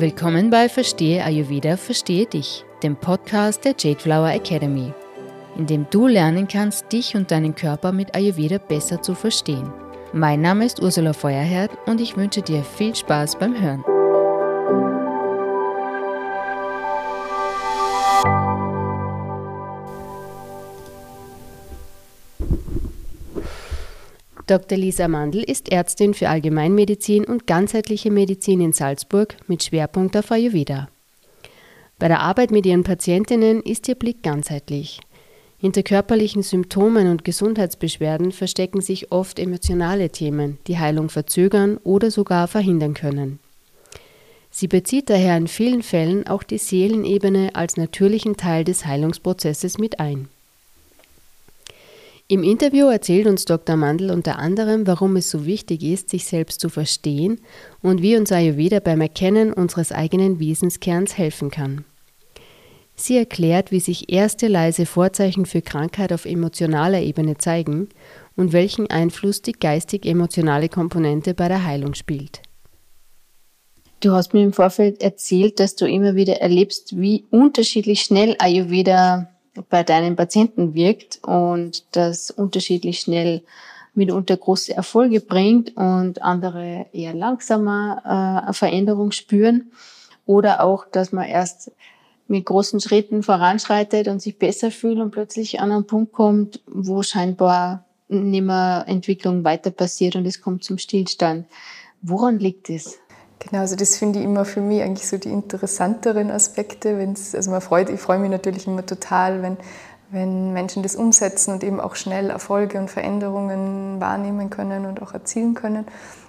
Willkommen bei Verstehe Ayurveda, Verstehe dich, dem Podcast der Jade Flower Academy, in dem du lernen kannst, dich und deinen Körper mit Ayurveda besser zu verstehen. Mein Name ist Ursula Feuerherd und ich wünsche dir viel Spaß beim Hören. Dr. Lisa Mandl ist Ärztin für Allgemeinmedizin und ganzheitliche Medizin in Salzburg mit Schwerpunkt auf Ayurveda. Bei der Arbeit mit ihren Patientinnen ist ihr Blick ganzheitlich. Hinter körperlichen Symptomen und Gesundheitsbeschwerden verstecken sich oft emotionale Themen, die Heilung verzögern oder sogar verhindern können. Sie bezieht daher in vielen Fällen auch die Seelenebene als natürlichen Teil des Heilungsprozesses mit ein. Im Interview erzählt uns Dr. Mandl unter anderem, warum es so wichtig ist, sich selbst zu verstehen und wie uns Ayurveda beim Erkennen unseres eigenen Wesenskerns helfen kann. Sie erklärt, wie sich erste leise Vorzeichen für Krankheit auf emotionaler Ebene zeigen und welchen Einfluss die geistig-emotionale Komponente bei der Heilung spielt. Du hast mir im Vorfeld erzählt, dass du immer wieder erlebst, wie unterschiedlich schnell Ayurveda bei deinen Patienten wirkt und das unterschiedlich schnell mitunter große Erfolge bringt und andere eher langsamer äh, Veränderung spüren oder auch, dass man erst mit großen Schritten voranschreitet und sich besser fühlt und plötzlich an einen Punkt kommt, wo scheinbar nicht mehr Entwicklung weiter passiert und es kommt zum Stillstand. Woran liegt es? Genau, also das finde ich immer für mich eigentlich so die interessanteren Aspekte. Wenn's, also man freut, ich freue mich natürlich immer total, wenn, wenn Menschen das umsetzen und eben auch schnell Erfolge und Veränderungen wahrnehmen können und auch erzielen können.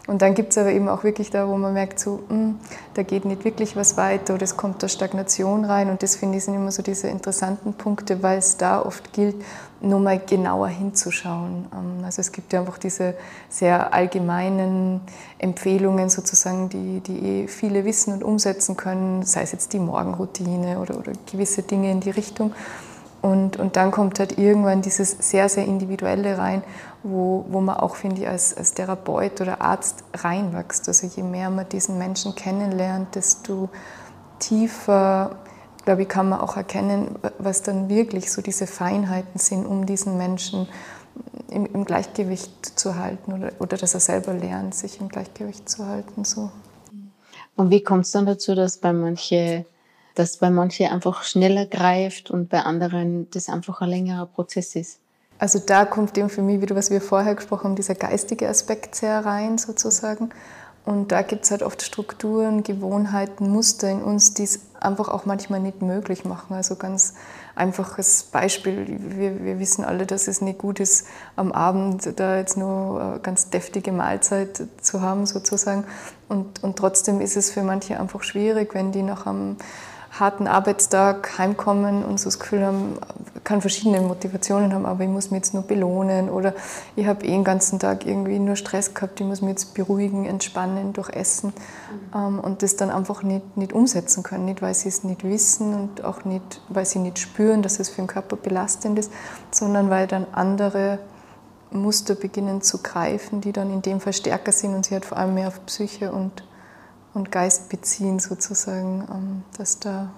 Und dann gibt es aber eben auch wirklich da, wo man merkt, so, mh, hm, da geht nicht wirklich was weiter oder es kommt da Stagnation rein. Und das finde ich sind immer so diese interessanten Punkte, weil es da oft gilt, nur mal genauer hinzuschauen. Ähm, also es gibt ja einfach diese sehr allgemeinen Empfehlungen sozusagen, die, die eh viele wissen und umsetzen können, sei es jetzt die Morgenroutine oder, oder gewisse Dinge in die Richtung. Und, und dann kommt halt irgendwann dieses sehr, sehr Individuelle rein, wo, wo man auch, finde ich, als, als Therapeut oder Arzt reinwächst. Also je mehr man diesen Menschen kennenlernt, desto tiefer, glaube ich, kann man auch erkennen, was dann wirklich so diese Feinheiten sind, um diesen Menschen im, im Gleichgewicht zu halten oder, oder dass er selber lernt, sich im Gleichgewicht zu halten. So. Und wie kommt es dann dazu, dass bei manchen dass bei manchen einfach schneller greift und bei anderen das einfach ein längerer Prozess ist. Also da kommt eben für mich wieder, was wir vorher gesprochen haben, dieser geistige Aspekt sehr rein sozusagen. Und da gibt es halt oft Strukturen, Gewohnheiten, Muster in uns, die es einfach auch manchmal nicht möglich machen. Also ganz einfaches Beispiel, wir, wir wissen alle, dass es nicht gut ist, am Abend da jetzt nur eine ganz deftige Mahlzeit zu haben sozusagen. Und, und trotzdem ist es für manche einfach schwierig, wenn die nach einem harten Arbeitstag heimkommen und so das Gefühl haben, kann verschiedene Motivationen haben, aber ich muss mich jetzt nur belohnen oder ich habe eh den ganzen Tag irgendwie nur Stress gehabt, ich muss mich jetzt beruhigen, entspannen durch Essen mhm. und das dann einfach nicht, nicht umsetzen können, nicht weil sie es nicht wissen und auch nicht, weil sie nicht spüren, dass es für den Körper belastend ist, sondern weil dann andere Muster beginnen zu greifen, die dann in dem Fall stärker sind und sie hat vor allem mehr auf Psyche und und Geist beziehen sozusagen, ähm, dass da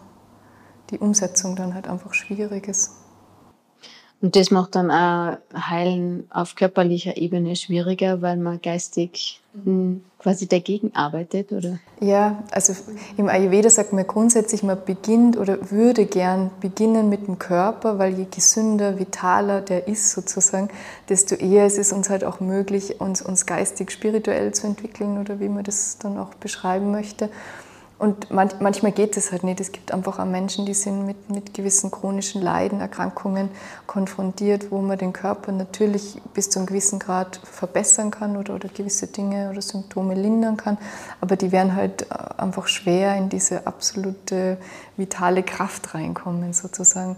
die Umsetzung dann halt einfach schwierig ist. Und das macht dann auch Heilen auf körperlicher Ebene schwieriger, weil man geistig quasi dagegen arbeitet, oder? Ja, also im Ayurveda sagt man grundsätzlich, man beginnt oder würde gern beginnen mit dem Körper, weil je gesünder, vitaler der ist sozusagen, desto eher ist es uns halt auch möglich, uns, uns geistig, spirituell zu entwickeln oder wie man das dann auch beschreiben möchte. Und manchmal geht es halt nicht. Es gibt einfach auch Menschen, die sind mit, mit gewissen chronischen Leiden, Erkrankungen konfrontiert, wo man den Körper natürlich bis zu einem gewissen Grad verbessern kann oder, oder gewisse Dinge oder Symptome lindern kann. Aber die werden halt äh, einfach schwer in diese absolute vitale Kraft reinkommen, sozusagen.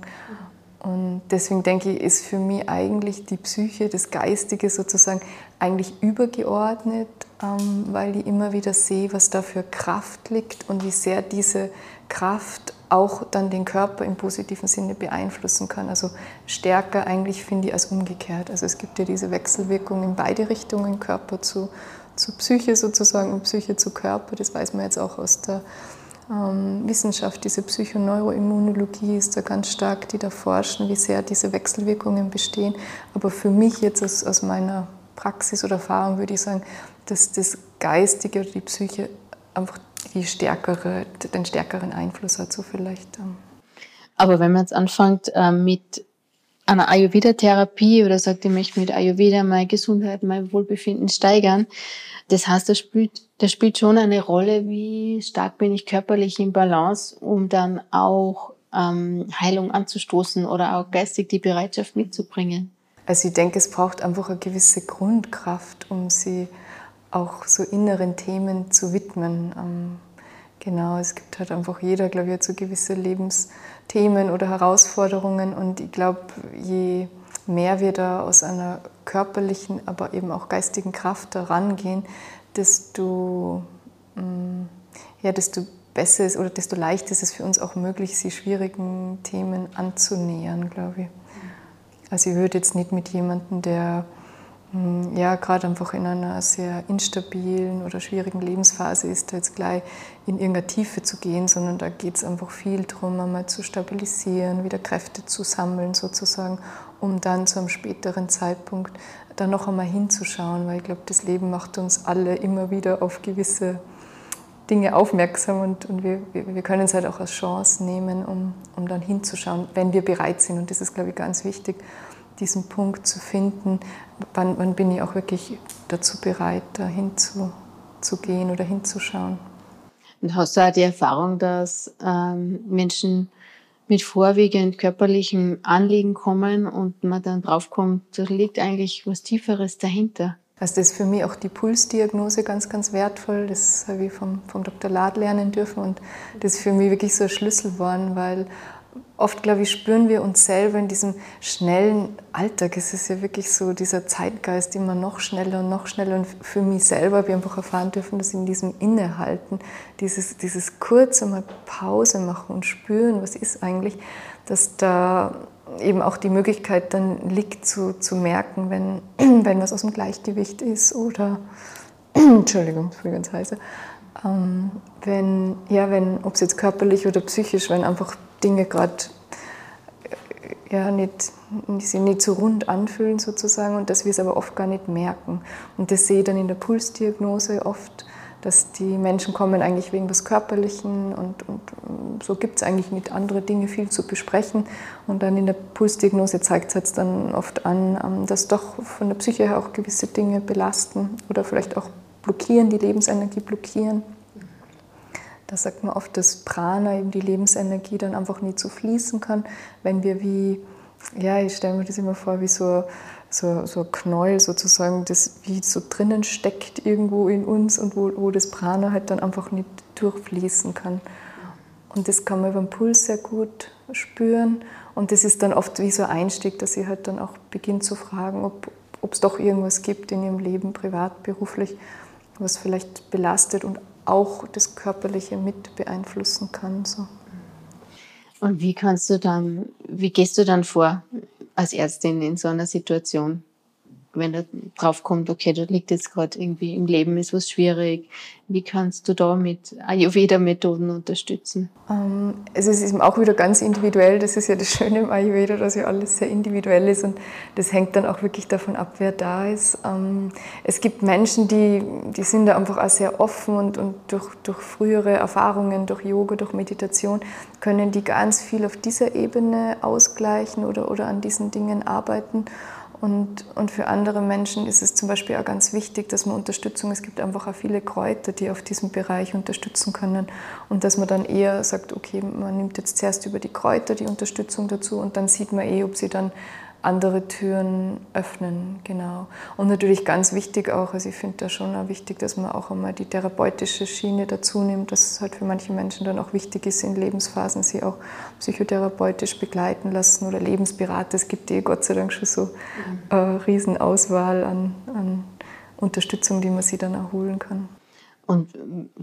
Und deswegen denke ich, ist für mich eigentlich die Psyche, das Geistige sozusagen eigentlich übergeordnet, ähm, weil ich immer wieder sehe, was da für Kraft liegt und wie sehr diese Kraft auch dann den Körper im positiven Sinne beeinflussen kann. Also stärker eigentlich finde ich als umgekehrt. Also es gibt ja diese Wechselwirkung in beide Richtungen, Körper zu, zu Psyche sozusagen und Psyche zu Körper. Das weiß man jetzt auch aus der ähm, Wissenschaft, diese Psychoneuroimmunologie ist da ganz stark, die da forschen, wie sehr diese Wechselwirkungen bestehen. Aber für mich jetzt aus, aus meiner Praxis oder Erfahrung würde ich sagen, dass das Geistige oder die Psyche einfach die stärkere, den stärkeren Einfluss hat, so vielleicht. Ähm. Aber wenn man jetzt anfängt äh, mit einer Ayurveda-Therapie oder sagt, ich möchte mit Ayurveda meine Gesundheit, mein Wohlbefinden steigern, das heißt, das spielt, das spielt schon eine Rolle, wie stark bin ich körperlich im Balance, um dann auch ähm, Heilung anzustoßen oder auch geistig die Bereitschaft mitzubringen. Also ich denke, es braucht einfach eine gewisse Grundkraft, um sie auch so inneren Themen zu widmen. Ähm, genau, es gibt halt einfach jeder, glaube ich, hat so gewisse Lebensthemen oder Herausforderungen und ich glaube, je mehr wir da aus einer körperlichen, aber eben auch geistigen Kraft da rangehen, desto, mm, ja, desto besser ist oder desto leichter ist es für uns auch möglich, sie schwierigen Themen anzunähern, glaube ich. Also ich würde jetzt nicht mit jemandem, der mm, ja gerade einfach in einer sehr instabilen oder schwierigen Lebensphase ist, da jetzt gleich in irgendeine Tiefe zu gehen, sondern da geht es einfach viel darum, einmal zu stabilisieren, wieder Kräfte zu sammeln sozusagen um dann zu einem späteren Zeitpunkt dann noch einmal hinzuschauen, weil ich glaube, das Leben macht uns alle immer wieder auf gewisse Dinge aufmerksam und, und wir, wir können es halt auch als Chance nehmen, um, um dann hinzuschauen, wenn wir bereit sind. Und das ist, glaube ich, ganz wichtig, diesen Punkt zu finden, wann, wann bin ich auch wirklich dazu bereit, da hinzugehen oder hinzuschauen. Und hast du auch die Erfahrung, dass ähm, Menschen mit vorwiegend körperlichen Anliegen kommen und man dann draufkommt, da liegt eigentlich was Tieferes dahinter. Also das ist für mich auch die Pulsdiagnose ganz, ganz wertvoll. Das habe ich vom, vom Dr. Lad lernen dürfen und das ist für mich wirklich so ein Schlüssel geworden, weil oft, glaube ich, spüren wir uns selber in diesem schnellen Alltag. Es ist ja wirklich so dieser Zeitgeist immer noch schneller und noch schneller. Und für mich selber habe ich einfach erfahren dürfen, dass in diesem Innehalten, dieses, dieses kurze Mal Pause machen und spüren, was ist eigentlich, dass da eben auch die Möglichkeit dann liegt zu, zu merken, wenn, wenn was aus dem Gleichgewicht ist oder, Entschuldigung, ich bin ganz heiße, ähm, wenn, ja, wenn, ob es jetzt körperlich oder psychisch, wenn einfach Dinge gerade ja, nicht, sich nicht so rund anfühlen sozusagen und dass wir es aber oft gar nicht merken. Und das sehe ich dann in der Pulsdiagnose oft, dass die Menschen kommen eigentlich wegen des Körperlichen und, und so gibt es eigentlich nicht andere Dinge viel zu besprechen. Und dann in der Pulsdiagnose zeigt es jetzt dann oft an, ähm, dass doch von der Psyche her auch gewisse Dinge belasten oder vielleicht auch blockieren, die Lebensenergie blockieren. Da sagt man oft, dass Prana, eben die Lebensenergie, dann einfach nie zu fließen kann, wenn wir wie, ja, ich stelle mir das immer vor, wie so, so, so ein Knäuel sozusagen, das wie so drinnen steckt irgendwo in uns und wo, wo das Prana halt dann einfach nicht durchfließen kann. Und das kann man beim Puls sehr gut spüren. Und das ist dann oft wie so ein Einstieg, dass sie halt dann auch beginnt zu fragen, ob es doch irgendwas gibt in ihrem Leben, privat, beruflich, was vielleicht belastet und auch das Körperliche mit beeinflussen kann. So. Und wie kannst du dann, wie gehst du dann vor als Ärztin in so einer Situation? Wenn da drauf kommt, okay, da liegt jetzt gerade irgendwie im Leben ist was schwierig. Wie kannst du da mit Ayurveda-Methoden unterstützen? Ähm, also es ist auch wieder ganz individuell. Das ist ja das Schöne im Ayurveda, dass ja alles sehr individuell ist und das hängt dann auch wirklich davon ab, wer da ist. Ähm, es gibt Menschen, die, die sind da einfach auch sehr offen und, und durch, durch frühere Erfahrungen, durch Yoga, durch Meditation, können die ganz viel auf dieser Ebene ausgleichen oder, oder an diesen Dingen arbeiten. Und, und für andere Menschen ist es zum Beispiel auch ganz wichtig, dass man Unterstützung, es gibt einfach auch viele Kräuter, die auf diesem Bereich unterstützen können. Und dass man dann eher sagt, okay, man nimmt jetzt zuerst über die Kräuter die Unterstützung dazu und dann sieht man eh, ob sie dann andere Türen öffnen, genau. Und natürlich ganz wichtig auch, also ich finde da schon auch wichtig, dass man auch einmal die therapeutische Schiene dazu nimmt, dass es halt für manche Menschen dann auch wichtig ist, in Lebensphasen sie auch psychotherapeutisch begleiten lassen oder Lebensberater. Es gibt eh Gott sei Dank schon so eine mhm. Riesenauswahl an, an Unterstützung, die man sie dann erholen kann. Und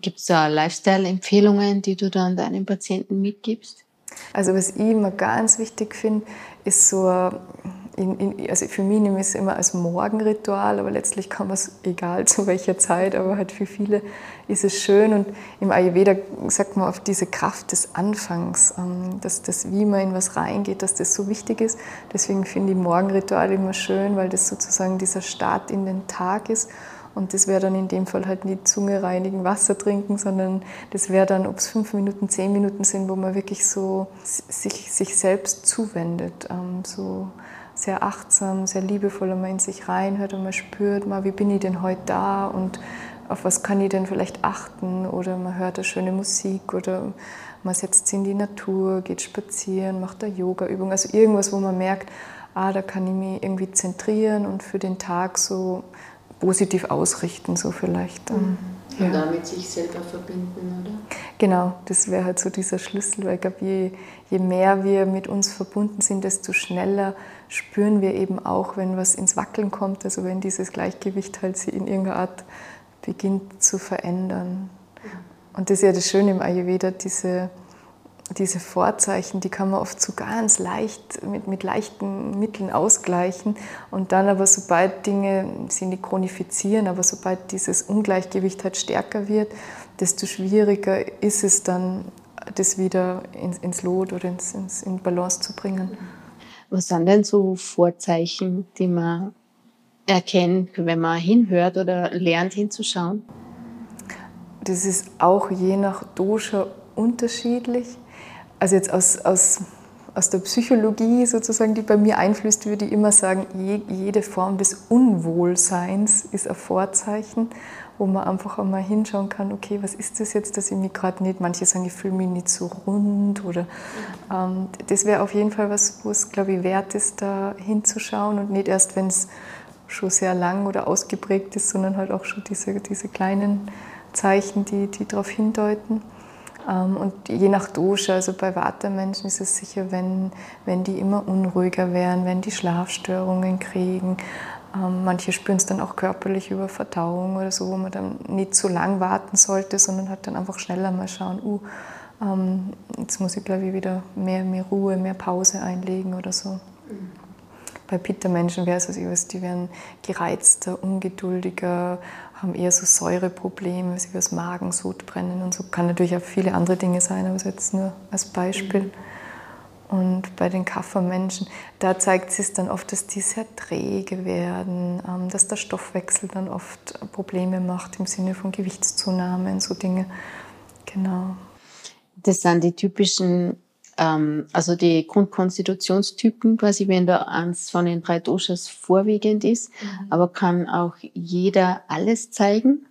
gibt es da Lifestyle-Empfehlungen, die du dann deinen Patienten mitgibst? Also was ich immer ganz wichtig finde, ist so, in, in, also für mich nehme ich es immer als Morgenritual, aber letztlich kann man es, egal zu welcher Zeit, aber halt für viele ist es schön. Und im Ayurveda sagt man auf diese Kraft des Anfangs, ähm, dass das, wie man in was reingeht, dass das so wichtig ist. Deswegen finde ich Morgenritual immer schön, weil das sozusagen dieser Start in den Tag ist. Und das wäre dann in dem Fall halt nicht Zunge reinigen, Wasser trinken, sondern das wäre dann, ob es fünf Minuten, zehn Minuten sind, wo man wirklich so sich, sich selbst zuwendet. Ähm, so sehr achtsam, sehr liebevoll und man in sich reinhört und man spürt mal, wie bin ich denn heute da und auf was kann ich denn vielleicht achten oder man hört eine schöne Musik oder man setzt sich in die Natur, geht spazieren, macht eine Yoga-Übung, also irgendwas, wo man merkt, ah, da kann ich mich irgendwie zentrieren und für den Tag so positiv ausrichten, so vielleicht. Mhm. Ja. Und damit sich selber verbinden, oder? Genau, das wäre halt so dieser Schlüssel, weil ich glaube, je, je mehr wir mit uns verbunden sind, desto schneller spüren wir eben auch, wenn was ins Wackeln kommt, also wenn dieses Gleichgewicht halt sich in irgendeiner Art beginnt zu verändern. Und das ist ja das Schöne im Ayurveda, diese, diese Vorzeichen, die kann man oft so ganz leicht mit, mit leichten Mitteln ausgleichen. Und dann aber, sobald Dinge sie nicht chronifizieren, aber sobald dieses Ungleichgewicht halt stärker wird, desto schwieriger ist es dann, das wieder ins, ins Lot oder ins, ins, in Balance zu bringen. Was sind denn so Vorzeichen, die man erkennt, wenn man hinhört oder lernt hinzuschauen? Das ist auch je nach Dosha unterschiedlich. Also jetzt aus, aus, aus der Psychologie sozusagen, die bei mir einflößt, würde ich immer sagen, jede Form des Unwohlseins ist ein Vorzeichen wo man einfach einmal hinschauen kann, okay, was ist das jetzt, dass ich mich gerade nicht, manche sagen, ich fühle mich nicht so rund oder ähm, das wäre auf jeden Fall was, wo es, glaube ich, wert ist, da hinzuschauen und nicht erst, wenn es schon sehr lang oder ausgeprägt ist, sondern halt auch schon diese, diese kleinen Zeichen, die, die darauf hindeuten. Ähm, und je nach Dosha, also bei Vata-Menschen ist es sicher, wenn, wenn die immer unruhiger werden, wenn die Schlafstörungen kriegen, ähm, manche spüren es dann auch körperlich über Verdauung oder so, wo man dann nicht zu lang warten sollte, sondern halt dann einfach schneller mal schauen, uh, ähm, jetzt muss ich glaube ich wieder mehr, mehr Ruhe, mehr Pause einlegen oder so. Mhm. Bei Pitta-Menschen wäre es also, die werden gereizter, ungeduldiger, haben eher so Säureprobleme, sie das Magen, Sodbrennen und so. Kann natürlich auch viele andere Dinge sein, aber jetzt nur als Beispiel. Und bei den Kaffermenschen, da zeigt sich dann oft, dass die sehr träge werden, ähm, dass der Stoffwechsel dann oft Probleme macht im Sinne von Gewichtszunahme und so Dinge. Genau. Das sind die typischen, ähm, also die Grundkonstitutionstypen, quasi, wenn da eins von den drei Doshas vorwiegend ist. Mhm. Aber kann auch jeder alles zeigen?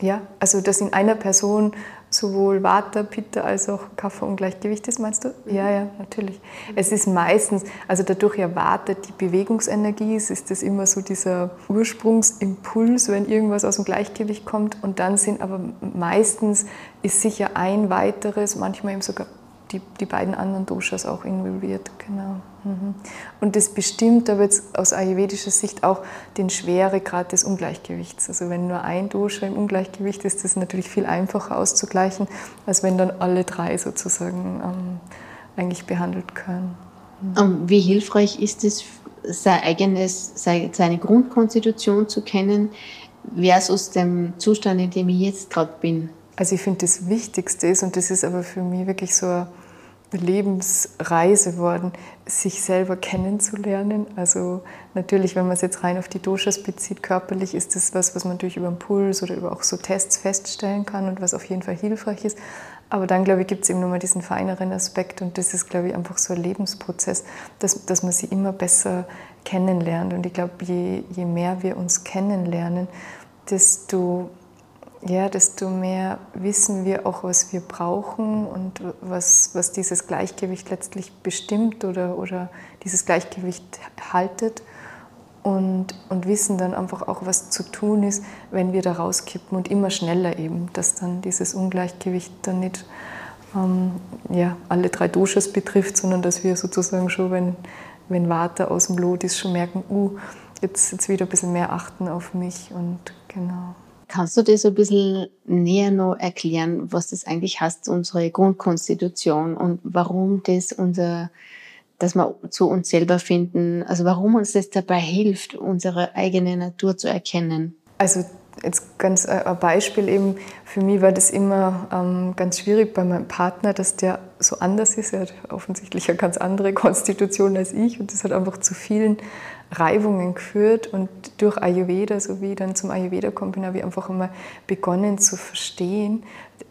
Ja, also dass in einer Person sowohl Vata, Pitta als auch Kapha-Ungleichgewicht ist, meinst du? Mhm. Ja, ja, natürlich. Es ist meistens, also dadurch ja Vata die Bewegungsenergie ist, ist das immer so dieser Ursprungsimpuls, wenn irgendwas aus dem Gleichgewicht kommt. Und dann sind aber meistens ist sicher ein weiteres, manchmal eben sogar die, die beiden anderen Doshas auch involviert. Genau. Mhm. Und das bestimmt aber jetzt aus ayurvedischer Sicht auch den Schweregrad des Ungleichgewichts. Also wenn nur ein Dosha im Ungleichgewicht ist, ist das natürlich viel einfacher auszugleichen, als wenn dann alle drei sozusagen ähm, eigentlich behandelt können. Mhm. Wie hilfreich ist es, sein eigenes, seine Grundkonstitution zu kennen, versus dem Zustand, in dem ich jetzt gerade bin? Also ich finde, das Wichtigste ist, und das ist aber für mich wirklich so eine Lebensreise worden, sich selber kennenzulernen. Also natürlich, wenn man es jetzt rein auf die Doshas bezieht, körperlich ist das was, was man natürlich über den Puls oder über auch so Tests feststellen kann und was auf jeden Fall hilfreich ist. Aber dann, glaube ich, gibt es eben nochmal diesen feineren Aspekt und das ist, glaube ich, einfach so ein Lebensprozess, dass, dass man sie immer besser kennenlernt. Und ich glaube, je, je mehr wir uns kennenlernen, desto ja, desto mehr wissen wir auch, was wir brauchen und was, was dieses Gleichgewicht letztlich bestimmt oder, oder dieses Gleichgewicht haltet. Und, und wissen dann einfach auch, was zu tun ist, wenn wir da rauskippen und immer schneller eben, dass dann dieses Ungleichgewicht dann nicht ähm, ja, alle drei Doshas betrifft, sondern dass wir sozusagen schon, wenn, wenn Water aus dem Lot ist, schon merken, uh, jetzt, jetzt wieder ein bisschen mehr achten auf mich und genau. Kannst du das ein bisschen näher noch erklären, was das eigentlich heißt, unsere Grundkonstitution und warum das unser dass wir zu uns selber finden. Also warum uns das dabei hilft, unsere eigene Natur zu erkennen. Also jetzt ganz äh, ein Beispiel eben, für mich war das immer ähm, ganz schwierig bei meinem Partner, dass der so anders ist. Er hat offensichtlich eine ganz andere Konstitution als ich und das hat einfach zu vielen Reibungen geführt. Und durch Ayurveda, so wie ich dann zum Ayurveda komme, habe ich einfach immer begonnen zu verstehen,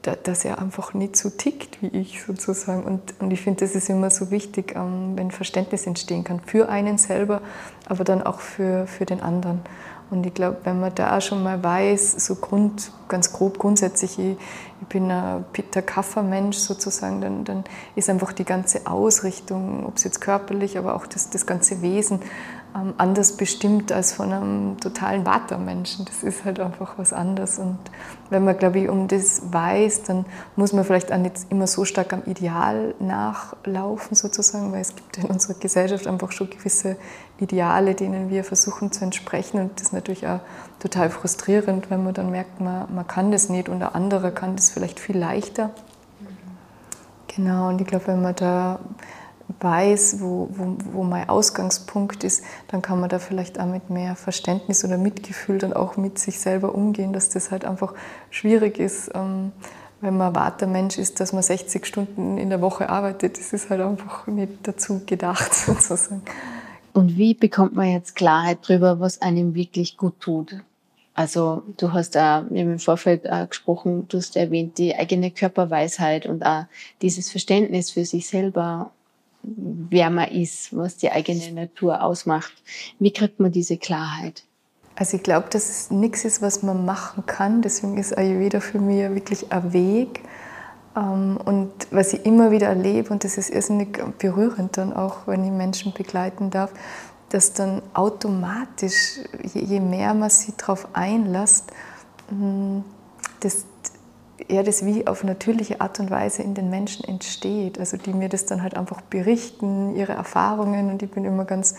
dass er einfach nicht so tickt wie ich sozusagen. Und, und ich finde, das ist immer so wichtig, ähm, wenn Verständnis entstehen kann für einen selber, aber dann auch für, für den anderen. Und ich glaube, wenn man da schon mal weiß, so Grund, ganz grob grundsätzlich, ich, ich bin ein Peter Kaffer-Mensch sozusagen, dann, dann ist einfach die ganze Ausrichtung, ob es jetzt körperlich, aber auch das, das ganze Wesen, ähm, anders bestimmt als von einem totalen Vata-Menschen. Das ist halt einfach was anderes. Und wenn man, glaube ich, um das weiß, dann muss man vielleicht auch nicht immer so stark am Ideal nachlaufen, sozusagen, weil es gibt in unserer Gesellschaft einfach schon gewisse Ideale, denen wir versuchen zu entsprechen. Und das ist natürlich auch total frustrierend, wenn man dann merkt, man, man kann das nicht und der andere kann das vielleicht viel leichter. Genau, und ich glaube, wenn man da weiß, wo, wo, wo mein Ausgangspunkt ist, dann kann man da vielleicht auch mit mehr Verständnis oder Mitgefühl dann auch mit sich selber umgehen, dass das halt einfach schwierig ist, ähm, wenn man Wartermensch ist, dass man 60 Stunden in der Woche arbeitet. Das ist halt einfach nicht dazu gedacht sozusagen. Und wie bekommt man jetzt Klarheit darüber, was einem wirklich gut tut? Also du hast auch im Vorfeld auch gesprochen, du hast erwähnt die eigene Körperweisheit und auch dieses Verständnis für sich selber wer man ist, was die eigene Natur ausmacht. Wie kriegt man diese Klarheit? Also ich glaube, dass es nichts ist, was man machen kann. Deswegen ist Ayurveda für mich wirklich ein Weg. Ähm, und was ich immer wieder erlebe, und das ist irrsinnig berührend dann auch, wenn ich Menschen begleiten darf, dass dann automatisch, je mehr man sich darauf einlässt, hm, das, ja, das wie auf natürliche Art und Weise in den Menschen entsteht. Also die mir das dann halt einfach berichten, ihre Erfahrungen und ich bin immer ganz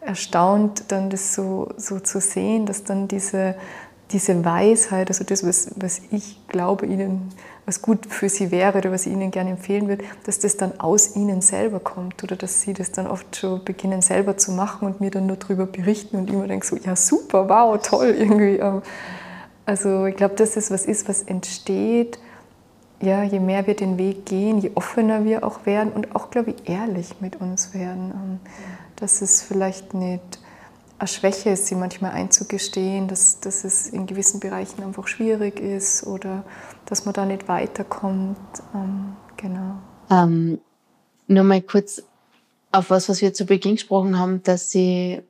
erstaunt, dann das so, so zu sehen, dass dann diese, diese Weisheit, also das, was, was ich glaube ihnen, was gut für sie wäre oder was ich ihnen gerne empfehlen würde, dass das dann aus ihnen selber kommt oder dass sie das dann oft schon beginnen selber zu machen und mir dann nur darüber berichten und immer denke so, ja super, wow, toll irgendwie. Ähm, also ich glaube, dass das was ist, was entsteht, ja, je mehr wir den Weg gehen, je offener wir auch werden und auch, glaube ich, ehrlich mit uns werden. Ähm, dass es vielleicht nicht eine Schwäche ist, sie manchmal einzugestehen, dass, dass es in gewissen Bereichen einfach schwierig ist oder dass man da nicht weiterkommt. Ähm, genau. Ähm, nur mal kurz auf was, was wir zu Beginn gesprochen haben, dass sie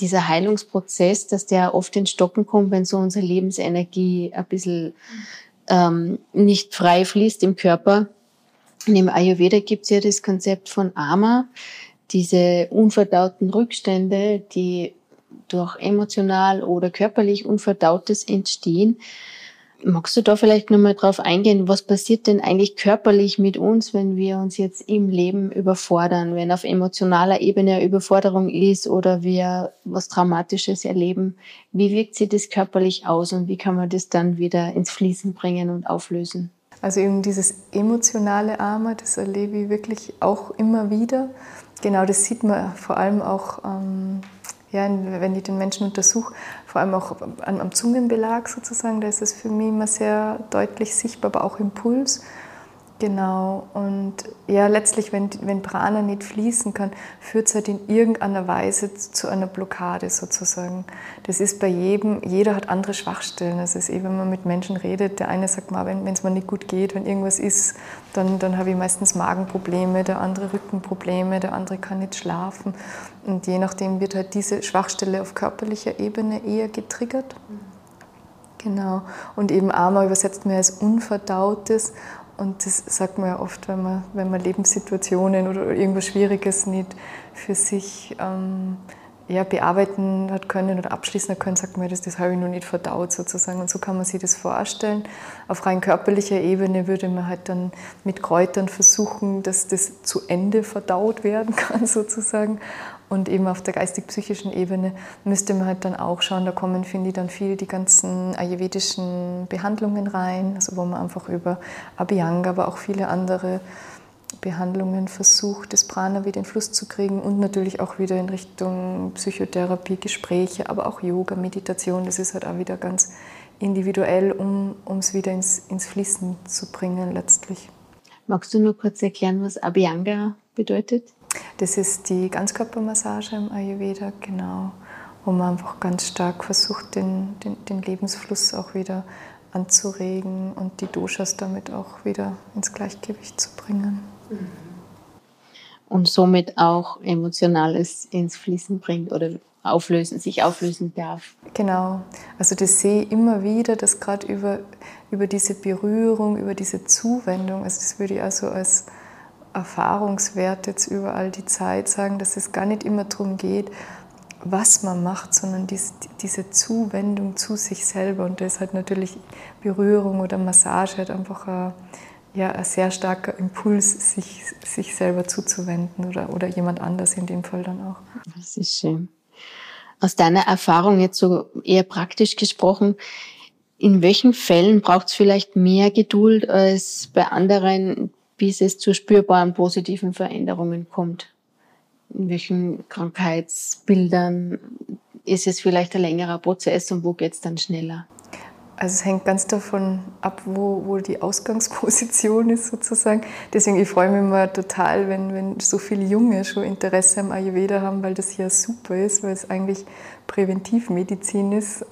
dieser Heilungsprozess, dass der oft in Stocken kommt, wenn so unsere Lebensenergie ein bisschen ähm, nicht frei fließt im Körper. Und im Ayurveda gibt es ja das Konzept von Ama, diese unverdauten Rückstände, die durch emotional oder körperlich Unverdautes entstehen, Magst du da vielleicht nochmal drauf eingehen, was passiert denn eigentlich körperlich mit uns, wenn wir uns jetzt im Leben überfordern, wenn auf emotionaler Ebene eine Überforderung ist oder wir was Traumatisches erleben? Wie wirkt sich das körperlich aus und wie kann man das dann wieder ins Fließen bringen und auflösen? Also eben dieses emotionale Arme, das erlebe ich wirklich auch immer wieder. Genau, das sieht man vor allem auch ähm, ja, wenn ich den Menschen untersuche, vor allem auch am, Zungenbelag sozusagen, da ist es für mich immer sehr deutlich sichtbar, aber auch im Puls. Genau, und ja, letztlich, wenn, wenn Prana nicht fließen kann, führt es halt in irgendeiner Weise zu einer Blockade sozusagen. Das ist bei jedem, jeder hat andere Schwachstellen. Also es ist eh, wenn man mit Menschen redet, der eine sagt mal, wenn es mir nicht gut geht, wenn irgendwas ist, dann, dann habe ich meistens Magenprobleme, der andere Rückenprobleme, der andere kann nicht schlafen. Und je nachdem wird halt diese Schwachstelle auf körperlicher Ebene eher getriggert. Genau. Und eben Ama übersetzt man als Unverdautes. Und das sagt man ja oft, wenn man, wenn man Lebenssituationen oder irgendwas Schwieriges nicht für sich ähm, ja, bearbeiten hat können oder abschließen hat können, sagt man, das, das habe ich noch nicht verdaut sozusagen. Und so kann man sich das vorstellen. Auf rein körperlicher Ebene würde man halt dann mit Kräutern versuchen, dass das zu Ende verdaut werden kann sozusagen. Und eben auf der geistig-psychischen Ebene müsste man halt dann auch schauen, da kommen, finde ich, dann viel die ganzen ayurvedischen Behandlungen rein, also wo man einfach über Abhyanga, aber auch viele andere Behandlungen versucht, das Prana wieder in Fluss zu kriegen und natürlich auch wieder in Richtung Psychotherapie, Gespräche, aber auch Yoga, Meditation. Das ist halt auch wieder ganz individuell, um es wieder ins, ins Fließen zu bringen letztlich. Magst du nur kurz erklären, was Abhyanga bedeutet? Das ist die Ganzkörpermassage im Ayurveda, genau, wo man einfach ganz stark versucht, den, den, den Lebensfluss auch wieder anzuregen und die Doshas damit auch wieder ins Gleichgewicht zu bringen. Und somit auch Emotionales ins Fließen bringt oder auflösen, sich auflösen darf. Genau. Also das sehe ich immer wieder, dass gerade über, über diese Berührung, über diese Zuwendung, also das würde ich also als Erfahrungswert jetzt über all die Zeit sagen, dass es gar nicht immer darum geht, was man macht, sondern dies, diese Zuwendung zu sich selber. Und das halt natürlich Berührung oder Massage hat einfach ein, ja, ein sehr starker Impuls, sich, sich selber zuzuwenden oder, oder jemand anders in dem Fall dann auch. Das ist schön. Aus deiner Erfahrung jetzt so eher praktisch gesprochen, in welchen Fällen braucht es vielleicht mehr Geduld als bei anderen, bis es zu spürbaren positiven Veränderungen kommt? in welchen Krankheitsbildern ist es vielleicht ein längerer Prozess und wo geht es dann schneller? Also es hängt ganz davon ab, wo, wo die Ausgangsposition ist sozusagen. Deswegen ich freue mich immer total, wenn, wenn so viele Junge schon Interesse am Ayurveda haben, weil das hier super ist, weil es eigentlich Präventivmedizin ist.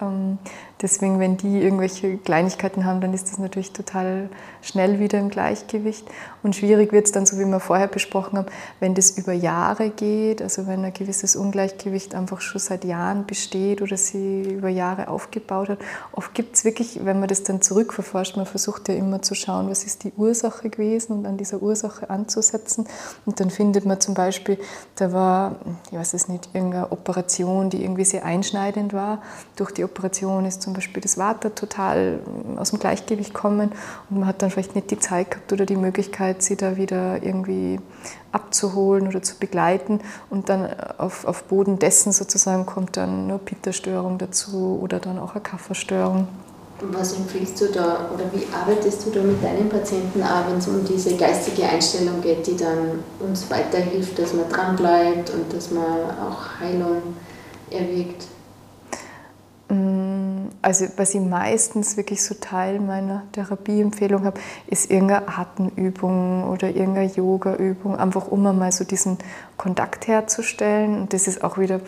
Deswegen, wenn die irgendwelche Kleinigkeiten haben, dann ist das natürlich total schnell wieder im Gleichgewicht. Und schwierig wird es dann, so wie wir vorher besprochen haben, wenn das über Jahre geht, also wenn ein gewisses Ungleichgewicht einfach schon seit Jahren besteht oder sie über Jahre aufgebaut hat. Oft gibt es wirklich, wenn man das dann zurückverforscht, man versucht ja immer zu schauen, was ist die Ursache gewesen und an dieser Ursache anzusetzen. Und dann findet man zum Beispiel, da war, ich weiß es nicht, irgendeine Operation, die irgendwie sehr einschneidend war. Durch die Operation ist zum Beispiel das Water total aus dem Gleichgewicht gekommen und man hat dann vielleicht nicht die Zeit gehabt oder die Möglichkeit, sie da wieder irgendwie abzuholen oder zu begleiten. Und dann auf, auf Boden dessen sozusagen kommt dann eine Pitterstörung dazu oder dann auch eine Kafferstörung. Was empfiehlst du da oder wie arbeitest du da mit deinen Patienten auch, wenn es um diese geistige Einstellung geht, die dann uns weiterhilft, dass man dranbleibt und dass man auch Heilung erwirkt? Mm, also was ich meistens wirklich so Teil meiner Therapieempfehlung habe, ist irgendeine Atemübung oder irgendeine Yoga-Übung, einfach um einmal so diesen Kontakt herzustellen. Und das ist auch wieder,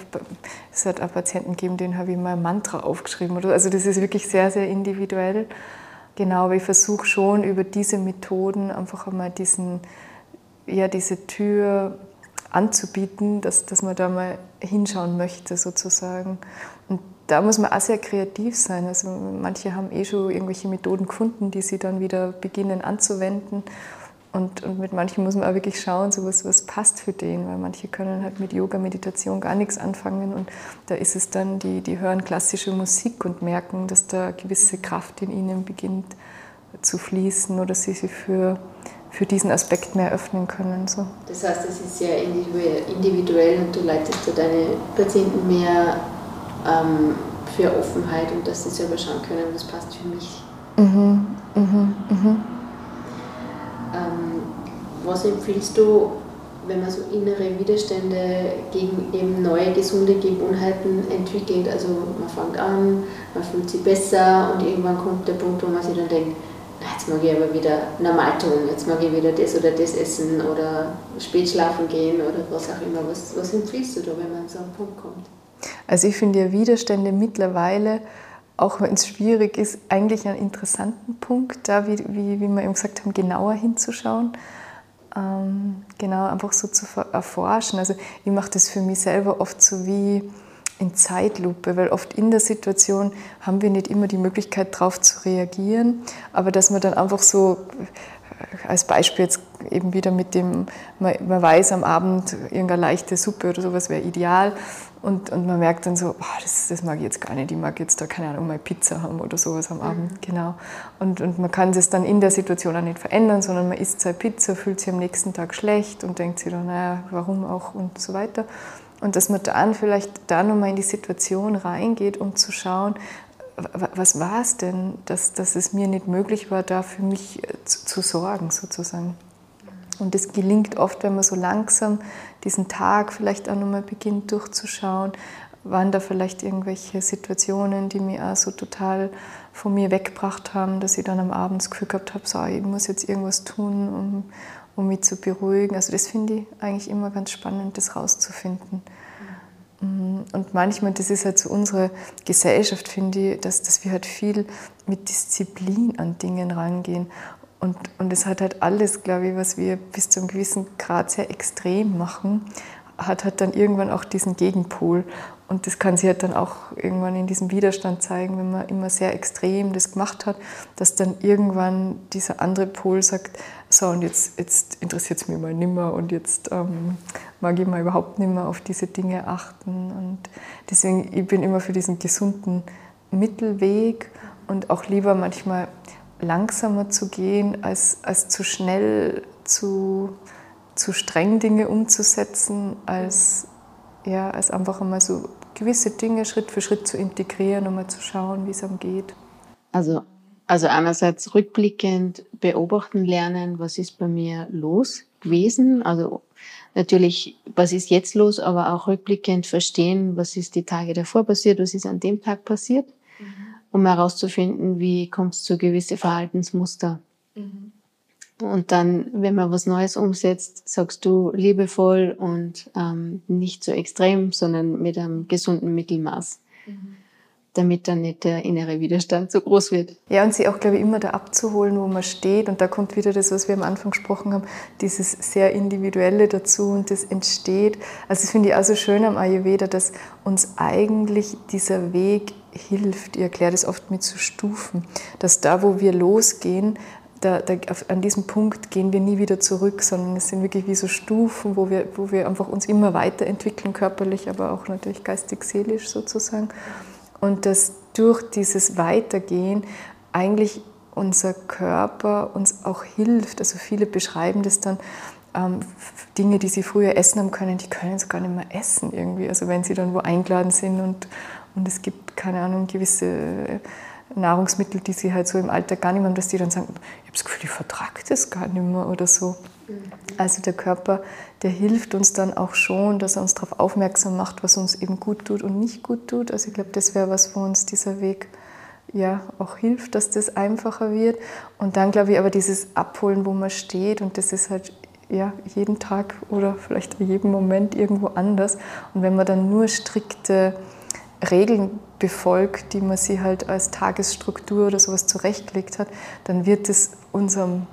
es hat auch Patienten gegeben, denen habe ich mal ein Mantra aufgeschrieben. Oder, also das ist wirklich sehr, sehr individuell. Genau, aber ich versuche schon über diese Methoden einfach einmal diesen, ja, diese Tür anzubieten, dass, dass man da mal hinschauen möchte sozusagen. Da muss man auch sehr kreativ sein. Also manche haben eh schon irgendwelche Methoden gefunden, die sie dann wieder beginnen anzuwenden. Und, und mit manchen muss man auch wirklich schauen, so was, was passt für den, weil manche können halt mit Yoga, Meditation gar nichts anfangen und da ist es dann, die, die hören klassische Musik und merken, dass da gewisse Kraft in ihnen beginnt zu fließen oder sie sich für für diesen Aspekt mehr öffnen können. So. Das heißt, es ist sehr individuell und du leitest da deine Patienten mehr ähm, für Offenheit und dass sie selber schauen können, was passt für mich. Mhm, mhm, mhm. Ähm, was empfiehlst du, wenn man so innere Widerstände gegen eben neue gesunde Gewohnheiten entwickelt? Also man fängt an, man fühlt sich besser und irgendwann kommt der Punkt, wo man sich dann denkt, jetzt mag ich aber wieder normal tun, jetzt mag ich wieder das oder das essen oder spät schlafen gehen oder was auch immer. Was, was empfiehlst du da, wenn man an so einen Punkt kommt? Also ich finde ja Widerstände mittlerweile, auch wenn es schwierig ist, eigentlich einen interessanten Punkt, da wie, wie, wie wir eben gesagt haben, genauer hinzuschauen. Ähm, genau, einfach so zu erforschen. Also ich mache das für mich selber oft so wie in Zeitlupe, weil oft in der Situation haben wir nicht immer die Möglichkeit, darauf zu reagieren, aber dass man dann einfach so äh, als Beispiel jetzt eben wieder mit dem, man, man weiß am Abend irgendeine leichte Suppe oder sowas wäre ideal und, und man merkt dann so, oh, das, das mag ich jetzt gar nicht, ich mag jetzt da keine Ahnung mal Pizza haben oder sowas am Abend, mhm. genau. Und, und man kann das dann in der Situation auch nicht verändern, sondern man isst seine Pizza, fühlt sich am nächsten Tag schlecht und denkt sich dann, naja, warum auch und so weiter. Und dass man dann vielleicht da nochmal in die Situation reingeht, um zu schauen, was war es denn, dass, dass es mir nicht möglich war, da für mich äh, zu, zu sorgen, sozusagen. Und das gelingt oft, wenn man so langsam diesen Tag vielleicht auch nochmal beginnt durchzuschauen. Waren da vielleicht irgendwelche Situationen, die mich auch so total von mir weggebracht haben, dass ich dann am Abend das Gefühl gehabt habe, so, ich muss jetzt irgendwas tun, um, um mich zu beruhigen. Also das finde ich eigentlich immer ganz spannend, das rauszufinden. Mhm. Und manchmal, das ist halt so unsere Gesellschaft, finde ich, dass, dass wir halt viel mit Disziplin an Dingen rangehen. Und, und es hat halt alles, glaube ich, was wir bis zu einem gewissen Grad sehr extrem machen, hat halt dann irgendwann auch diesen Gegenpol. Und das kann sich halt dann auch irgendwann in diesem Widerstand zeigen, wenn man immer sehr extrem das gemacht hat, dass dann irgendwann dieser andere Pol sagt, so und jetzt, jetzt interessiert es mich mal nimmer und jetzt ähm, mag ich mal überhaupt nimmer auf diese Dinge achten. Und deswegen, ich bin immer für diesen gesunden Mittelweg und auch lieber manchmal langsamer zu gehen, als, als zu schnell zu, zu streng Dinge umzusetzen, als, ja, als einfach einmal so gewisse Dinge Schritt für Schritt zu integrieren und mal zu schauen, wie es einem geht. Also, also einerseits rückblickend beobachten lernen, was ist bei mir los gewesen, also natürlich, was ist jetzt los, aber auch rückblickend verstehen, was ist die Tage davor passiert, was ist an dem Tag passiert um herauszufinden, wie kommt es zu gewissen Verhaltensmuster. Mhm. Und dann, wenn man was Neues umsetzt, sagst du liebevoll und ähm, nicht so extrem, sondern mit einem gesunden Mittelmaß. Mhm damit dann nicht der innere Widerstand so groß wird. Ja, und sie auch, glaube ich, immer da abzuholen, wo man steht. Und da kommt wieder das, was wir am Anfang gesprochen haben, dieses sehr Individuelle dazu und das entsteht. Also das finde ich auch so schön am Ayurveda, dass uns eigentlich dieser Weg hilft. Ich erkläre das oft mit so Stufen, dass da, wo wir losgehen, da, da, an diesem Punkt gehen wir nie wieder zurück, sondern es sind wirklich wie so Stufen, wo wir, wo wir einfach uns immer weiterentwickeln, körperlich, aber auch natürlich geistig, seelisch sozusagen und dass durch dieses Weitergehen eigentlich unser Körper uns auch hilft. Also viele beschreiben das dann, ähm, Dinge, die sie früher essen haben können, die können es gar nicht mehr essen irgendwie. Also wenn sie dann wo eingeladen sind und, und es gibt, keine Ahnung, gewisse Nahrungsmittel, die sie halt so im Alltag gar nicht mehr haben, dass die dann sagen, ich habe das Gefühl, ich vertrage das gar nicht mehr oder so. Also der Körper, der hilft uns dann auch schon, dass er uns darauf aufmerksam macht, was uns eben gut tut und nicht gut tut. Also ich glaube, das wäre was, wo uns dieser Weg ja auch hilft, dass das einfacher wird. Und dann glaube ich aber dieses Abholen, wo man steht und das ist halt ja, jeden Tag oder vielleicht in jedem Moment irgendwo anders. Und wenn man dann nur strikte Regeln befolgt, die man sie halt als Tagesstruktur oder sowas zurechtgelegt hat, dann wird es unserem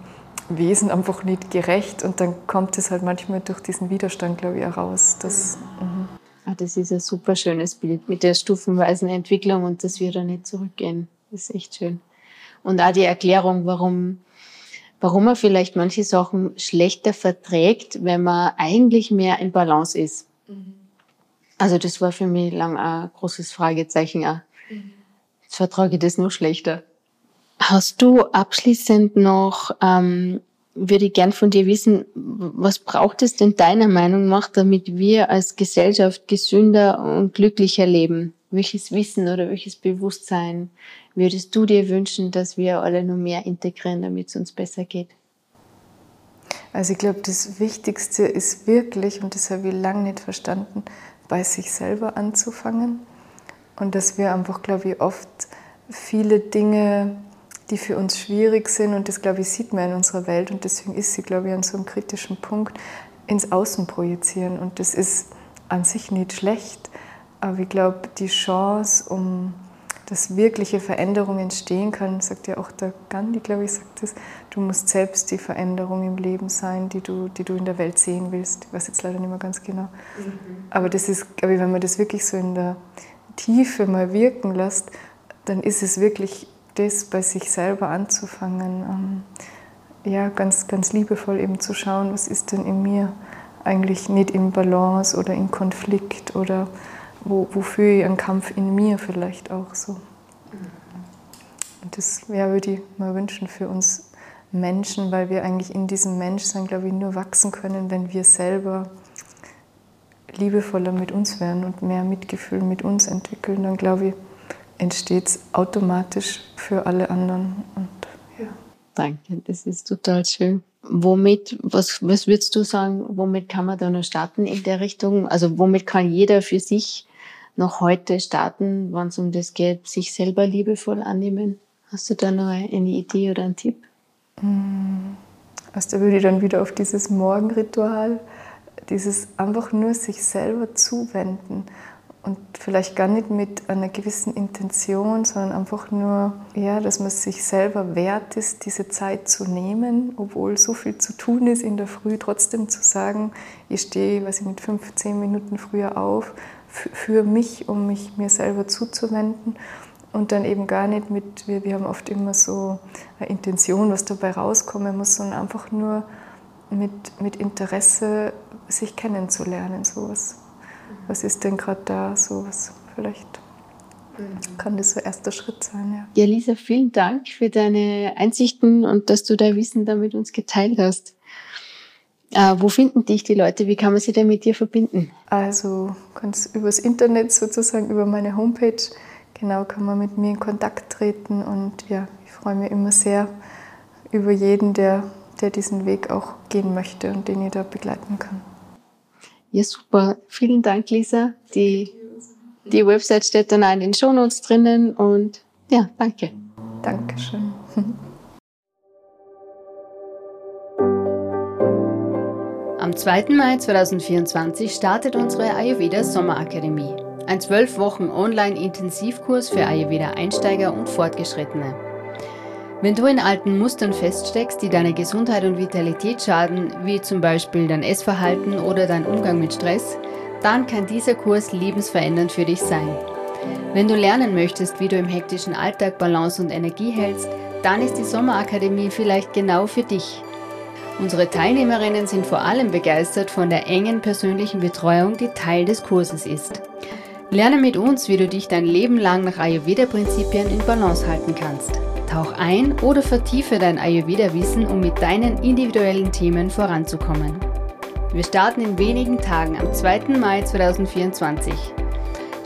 Wesen einfach nicht gerecht und dann kommt es halt manchmal durch diesen Widerstand, glaube ich, heraus. Das, mhm. ah, das ist ein super schönes Bild mit der stufenweisen Entwicklung und dass wir da nicht zurückgehen. Das ist echt schön. Und auch die Erklärung, warum, warum man vielleicht manche Sachen schlechter verträgt, wenn man eigentlich mehr in Balance ist. Mhm. Also das war für mich lang ein großes Fragezeichen. Auch. Mhm. Jetzt vertrage ich das noch schlechter. Hast du abschließend noch, ähm, würde ich gern von dir wissen, was braucht es denn deiner Meinung nach, damit wir als Gesellschaft gesünder und glücklicher leben? Welches Wissen oder welches Bewusstsein würdest du dir wünschen, dass wir alle noch mehr integrieren, damit es uns besser geht? Also ich glaube, das Wichtigste ist wirklich, und das habe ich lange nicht verstanden, bei sich selber anzufangen. Und dass wir einfach, glaube ich, oft viele Dinge die für uns schwierig sind. Und das, glaube ich, sieht man in unserer Welt. Und deswegen ist sie, glaube ich, an so einem kritischen Punkt ins Außen projizieren. Und das ist an sich nicht schlecht. Aber ich glaube, die Chance, um dass wirkliche Veränderungen entstehen können, sagt ja auch der Gandhi, glaube ich, sagt das, du musst selbst die Veränderung im Leben sein, die du, die du in der Welt sehen willst. Ich weiß jetzt leider nicht mehr ganz genau. Mhm. Aber das ist, glaube ich, wenn man das wirklich so in der Tiefe mal wirken lässt, dann ist es wirklich das bei sich selber anzufangen, ähm, ja, ganz, ganz liebevoll eben zu schauen, was ist denn in mir eigentlich nicht im Balance oder im Konflikt oder wo, wofür ich einen Kampf in mir vielleicht auch so. Und das ja, würde ich mal wünschen für uns Menschen, weil wir eigentlich in diesem Menschsein, glaube ich, nur wachsen können, wenn wir selber liebevoller mit uns werden und mehr Mitgefühl mit uns entwickeln, dann glaube ich, entsteht es automatisch für alle anderen. Und, ja. Danke, das ist total schön. womit, was, was würdest du sagen, womit kann man da noch starten in der Richtung? Also womit kann jeder für sich noch heute starten, wenn es um das geht, sich selber liebevoll annehmen? Hast du da noch eine Idee oder einen Tipp? Also da würde ich dann wieder auf dieses Morgenritual, dieses einfach nur sich selber zuwenden und vielleicht gar nicht mit einer gewissen Intention, sondern einfach nur, ja, dass man sich selber wert ist, diese Zeit zu nehmen, obwohl so viel zu tun ist in der Früh, trotzdem zu sagen, ich stehe, weiß ich nicht, 15 Minuten früher auf für mich, um mich mir selber zuzuwenden und dann eben gar nicht mit, wir, wir haben oft immer so eine Intention, was dabei rauskommen muss, sondern einfach nur mit, mit Interesse sich kennenzulernen, sowas was ist denn gerade da, sowas vielleicht. Mhm. Kann das so erster Schritt sein, ja. Ja, Lisa, vielen Dank für deine Einsichten und dass du dein Wissen da mit uns geteilt hast. Äh, wo finden dich die Leute? Wie kann man sich denn mit dir verbinden? Also ganz übers Internet sozusagen, über meine Homepage. Genau kann man mit mir in Kontakt treten und ja, ich freue mich immer sehr über jeden, der, der diesen Weg auch gehen möchte und den ich da begleiten kann. Ja, super. Vielen Dank, Lisa. Die, die Website steht dann auch in den Shownotes drinnen und ja, danke. Dankeschön. Am 2. Mai 2024 startet unsere Ayurveda Sommerakademie. Ein zwölf Wochen Online-Intensivkurs für Ayurveda-Einsteiger und Fortgeschrittene. Wenn du in alten Mustern feststeckst, die deine Gesundheit und Vitalität schaden, wie zum Beispiel dein Essverhalten oder dein Umgang mit Stress, dann kann dieser Kurs lebensverändernd für dich sein. Wenn du lernen möchtest, wie du im hektischen Alltag Balance und Energie hältst, dann ist die Sommerakademie vielleicht genau für dich. Unsere Teilnehmerinnen sind vor allem begeistert von der engen persönlichen Betreuung, die Teil des Kurses ist. Lerne mit uns, wie du dich dein Leben lang nach Ayurveda-Prinzipien in Balance halten kannst. Tauch ein oder vertiefe dein Ayurveda-Wissen, um mit deinen individuellen Themen voranzukommen. Wir starten in wenigen Tagen am 2. Mai 2024.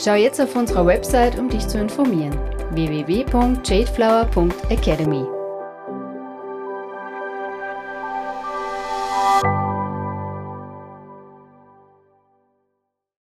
Schau jetzt auf unserer Website, um dich zu informieren. www.jadeflower.academy